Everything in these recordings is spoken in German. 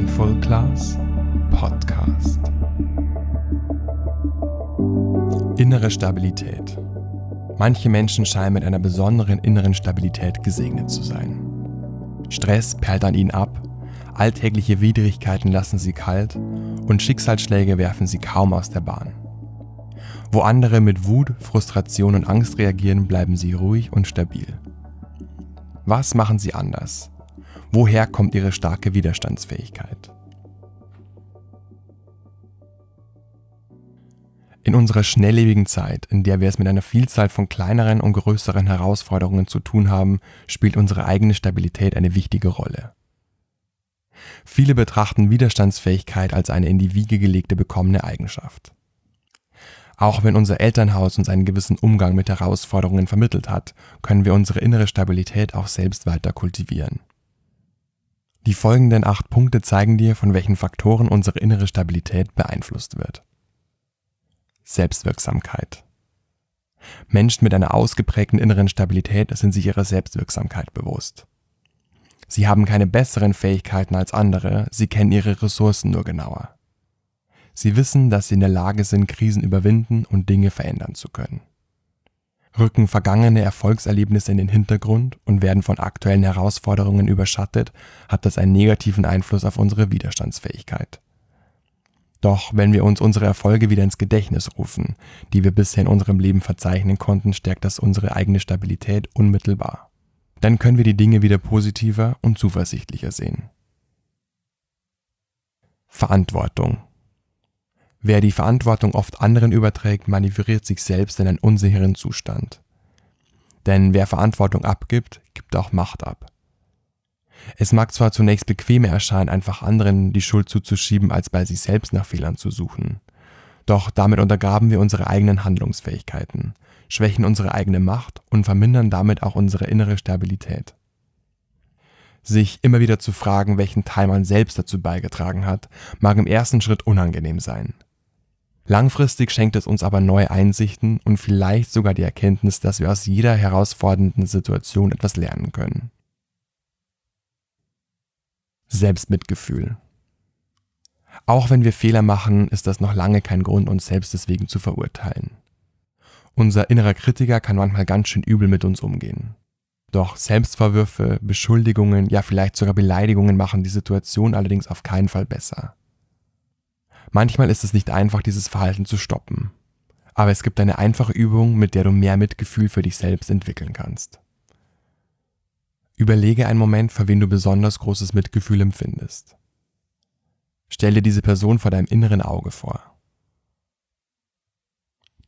Mindful Class Podcast. Innere Stabilität. Manche Menschen scheinen mit einer besonderen inneren Stabilität gesegnet zu sein. Stress perlt an ihnen ab, alltägliche Widrigkeiten lassen sie kalt und Schicksalsschläge werfen sie kaum aus der Bahn. Wo andere mit Wut, Frustration und Angst reagieren, bleiben sie ruhig und stabil. Was machen sie anders? Woher kommt ihre starke Widerstandsfähigkeit? In unserer schnelllebigen Zeit, in der wir es mit einer Vielzahl von kleineren und größeren Herausforderungen zu tun haben, spielt unsere eigene Stabilität eine wichtige Rolle. Viele betrachten Widerstandsfähigkeit als eine in die Wiege gelegte bekommene Eigenschaft. Auch wenn unser Elternhaus uns einen gewissen Umgang mit Herausforderungen vermittelt hat, können wir unsere innere Stabilität auch selbst weiter kultivieren. Die folgenden acht Punkte zeigen dir, von welchen Faktoren unsere innere Stabilität beeinflusst wird. Selbstwirksamkeit. Menschen mit einer ausgeprägten inneren Stabilität sind sich ihrer Selbstwirksamkeit bewusst. Sie haben keine besseren Fähigkeiten als andere, sie kennen ihre Ressourcen nur genauer. Sie wissen, dass sie in der Lage sind, Krisen überwinden und Dinge verändern zu können rücken vergangene Erfolgserlebnisse in den Hintergrund und werden von aktuellen Herausforderungen überschattet, hat das einen negativen Einfluss auf unsere Widerstandsfähigkeit. Doch wenn wir uns unsere Erfolge wieder ins Gedächtnis rufen, die wir bisher in unserem Leben verzeichnen konnten, stärkt das unsere eigene Stabilität unmittelbar. Dann können wir die Dinge wieder positiver und zuversichtlicher sehen. Verantwortung Wer die Verantwortung oft anderen überträgt, manövriert sich selbst in einen unsicheren Zustand. Denn wer Verantwortung abgibt, gibt auch Macht ab. Es mag zwar zunächst bequemer erscheinen, einfach anderen die Schuld zuzuschieben, als bei sich selbst nach Fehlern zu suchen. Doch damit untergraben wir unsere eigenen Handlungsfähigkeiten, schwächen unsere eigene Macht und vermindern damit auch unsere innere Stabilität. Sich immer wieder zu fragen, welchen Teil man selbst dazu beigetragen hat, mag im ersten Schritt unangenehm sein. Langfristig schenkt es uns aber neue Einsichten und vielleicht sogar die Erkenntnis, dass wir aus jeder herausfordernden Situation etwas lernen können. Selbstmitgefühl. Auch wenn wir Fehler machen, ist das noch lange kein Grund, uns selbst deswegen zu verurteilen. Unser innerer Kritiker kann manchmal ganz schön übel mit uns umgehen. Doch Selbstvorwürfe, Beschuldigungen, ja vielleicht sogar Beleidigungen machen die Situation allerdings auf keinen Fall besser. Manchmal ist es nicht einfach, dieses Verhalten zu stoppen. Aber es gibt eine einfache Übung, mit der du mehr Mitgefühl für dich selbst entwickeln kannst. Überlege einen Moment, für wen du besonders großes Mitgefühl empfindest. Stell dir diese Person vor deinem inneren Auge vor.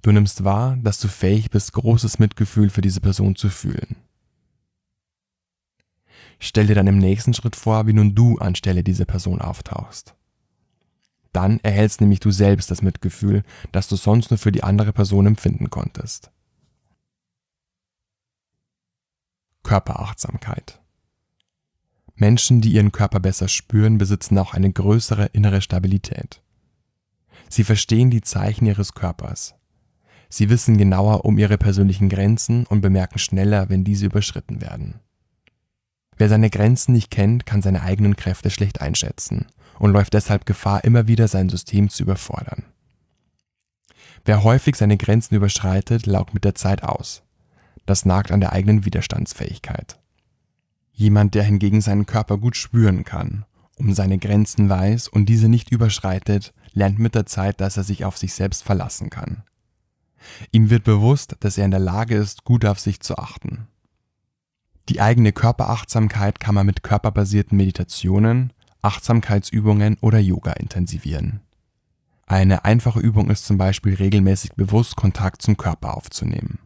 Du nimmst wahr, dass du fähig bist, großes Mitgefühl für diese Person zu fühlen. Stell dir dann im nächsten Schritt vor, wie nun du anstelle dieser Person auftauchst. Dann erhältst nämlich du selbst das Mitgefühl, das du sonst nur für die andere Person empfinden konntest. Körperachtsamkeit. Menschen, die ihren Körper besser spüren, besitzen auch eine größere innere Stabilität. Sie verstehen die Zeichen ihres Körpers. Sie wissen genauer um ihre persönlichen Grenzen und bemerken schneller, wenn diese überschritten werden. Wer seine Grenzen nicht kennt, kann seine eigenen Kräfte schlecht einschätzen und läuft deshalb Gefahr, immer wieder sein System zu überfordern. Wer häufig seine Grenzen überschreitet, laugt mit der Zeit aus. Das nagt an der eigenen Widerstandsfähigkeit. Jemand, der hingegen seinen Körper gut spüren kann, um seine Grenzen weiß und diese nicht überschreitet, lernt mit der Zeit, dass er sich auf sich selbst verlassen kann. Ihm wird bewusst, dass er in der Lage ist, gut auf sich zu achten. Die eigene Körperachtsamkeit kann man mit körperbasierten Meditationen, Achtsamkeitsübungen oder Yoga intensivieren. Eine einfache Übung ist zum Beispiel regelmäßig bewusst Kontakt zum Körper aufzunehmen.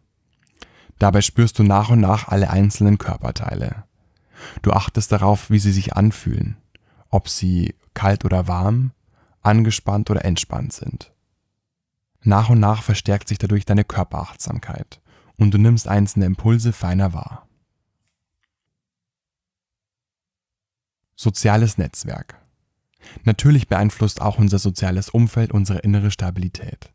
Dabei spürst du nach und nach alle einzelnen Körperteile. Du achtest darauf, wie sie sich anfühlen, ob sie kalt oder warm, angespannt oder entspannt sind. Nach und nach verstärkt sich dadurch deine Körperachtsamkeit und du nimmst einzelne Impulse feiner wahr. Soziales Netzwerk. Natürlich beeinflusst auch unser soziales Umfeld unsere innere Stabilität.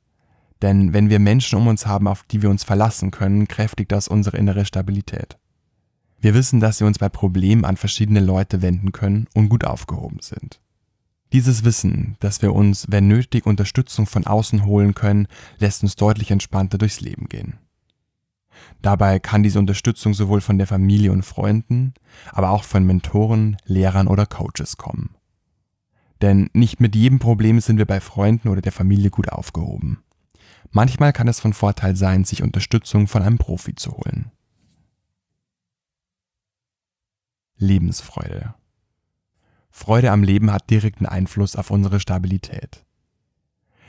Denn wenn wir Menschen um uns haben, auf die wir uns verlassen können, kräftigt das unsere innere Stabilität. Wir wissen, dass wir uns bei Problemen an verschiedene Leute wenden können und gut aufgehoben sind. Dieses Wissen, dass wir uns, wenn nötig, Unterstützung von außen holen können, lässt uns deutlich entspannter durchs Leben gehen. Dabei kann diese Unterstützung sowohl von der Familie und Freunden, aber auch von Mentoren, Lehrern oder Coaches kommen. Denn nicht mit jedem Problem sind wir bei Freunden oder der Familie gut aufgehoben. Manchmal kann es von Vorteil sein, sich Unterstützung von einem Profi zu holen. Lebensfreude. Freude am Leben hat direkten Einfluss auf unsere Stabilität.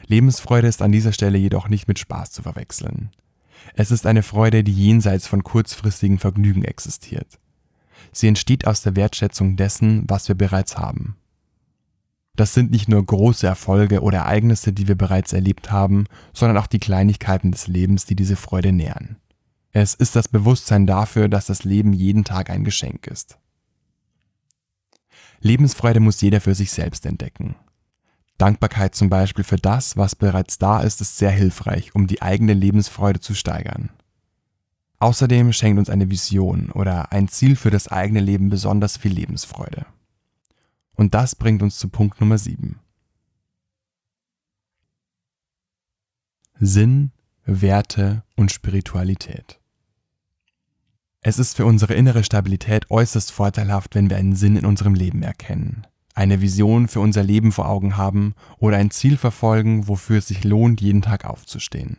Lebensfreude ist an dieser Stelle jedoch nicht mit Spaß zu verwechseln. Es ist eine Freude, die jenseits von kurzfristigen Vergnügen existiert. Sie entsteht aus der Wertschätzung dessen, was wir bereits haben. Das sind nicht nur große Erfolge oder Ereignisse, die wir bereits erlebt haben, sondern auch die Kleinigkeiten des Lebens, die diese Freude nähern. Es ist das Bewusstsein dafür, dass das Leben jeden Tag ein Geschenk ist. Lebensfreude muss jeder für sich selbst entdecken. Dankbarkeit zum Beispiel für das, was bereits da ist, ist sehr hilfreich, um die eigene Lebensfreude zu steigern. Außerdem schenkt uns eine Vision oder ein Ziel für das eigene Leben besonders viel Lebensfreude. Und das bringt uns zu Punkt Nummer 7. Sinn, Werte und Spiritualität. Es ist für unsere innere Stabilität äußerst vorteilhaft, wenn wir einen Sinn in unserem Leben erkennen, eine Vision für unser Leben vor Augen haben oder ein Ziel verfolgen, wofür es sich lohnt, jeden Tag aufzustehen.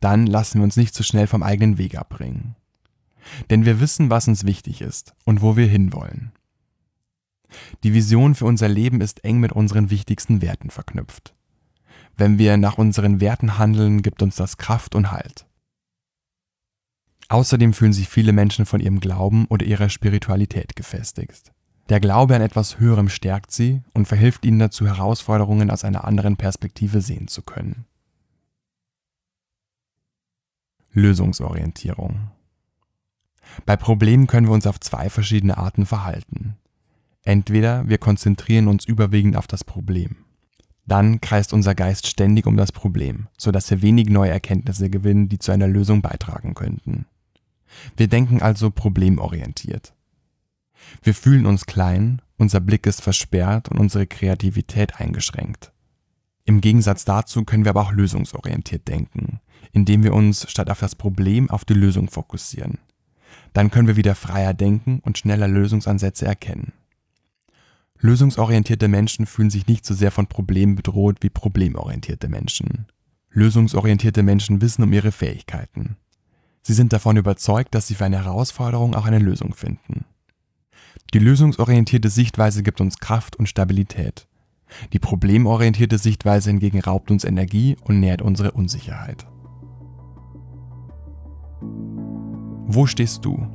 Dann lassen wir uns nicht zu so schnell vom eigenen Weg abbringen. Denn wir wissen, was uns wichtig ist und wo wir hinwollen. Die Vision für unser Leben ist eng mit unseren wichtigsten Werten verknüpft. Wenn wir nach unseren Werten handeln, gibt uns das Kraft und Halt. Außerdem fühlen sich viele Menschen von ihrem Glauben oder ihrer Spiritualität gefestigt. Der Glaube an etwas Höherem stärkt sie und verhilft ihnen dazu, Herausforderungen aus einer anderen Perspektive sehen zu können. Lösungsorientierung. Bei Problemen können wir uns auf zwei verschiedene Arten verhalten. Entweder wir konzentrieren uns überwiegend auf das Problem. Dann kreist unser Geist ständig um das Problem, sodass wir wenig neue Erkenntnisse gewinnen, die zu einer Lösung beitragen könnten. Wir denken also problemorientiert. Wir fühlen uns klein, unser Blick ist versperrt und unsere Kreativität eingeschränkt. Im Gegensatz dazu können wir aber auch lösungsorientiert denken, indem wir uns statt auf das Problem auf die Lösung fokussieren. Dann können wir wieder freier denken und schneller Lösungsansätze erkennen. Lösungsorientierte Menschen fühlen sich nicht so sehr von Problemen bedroht wie problemorientierte Menschen. Lösungsorientierte Menschen wissen um ihre Fähigkeiten. Sie sind davon überzeugt, dass sie für eine Herausforderung auch eine Lösung finden. Die lösungsorientierte Sichtweise gibt uns Kraft und Stabilität. Die problemorientierte Sichtweise hingegen raubt uns Energie und nährt unsere Unsicherheit. Wo stehst du?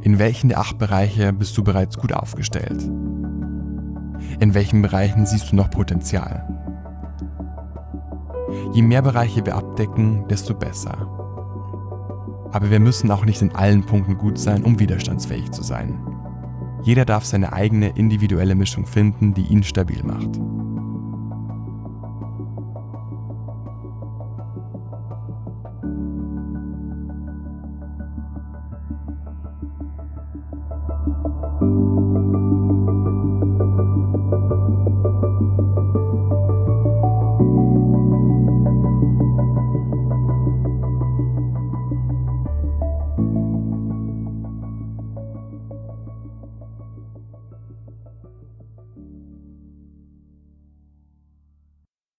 In welchen der acht Bereiche bist du bereits gut aufgestellt? In welchen Bereichen siehst du noch Potenzial? Je mehr Bereiche wir abdecken, desto besser. Aber wir müssen auch nicht in allen Punkten gut sein, um widerstandsfähig zu sein. Jeder darf seine eigene individuelle Mischung finden, die ihn stabil macht.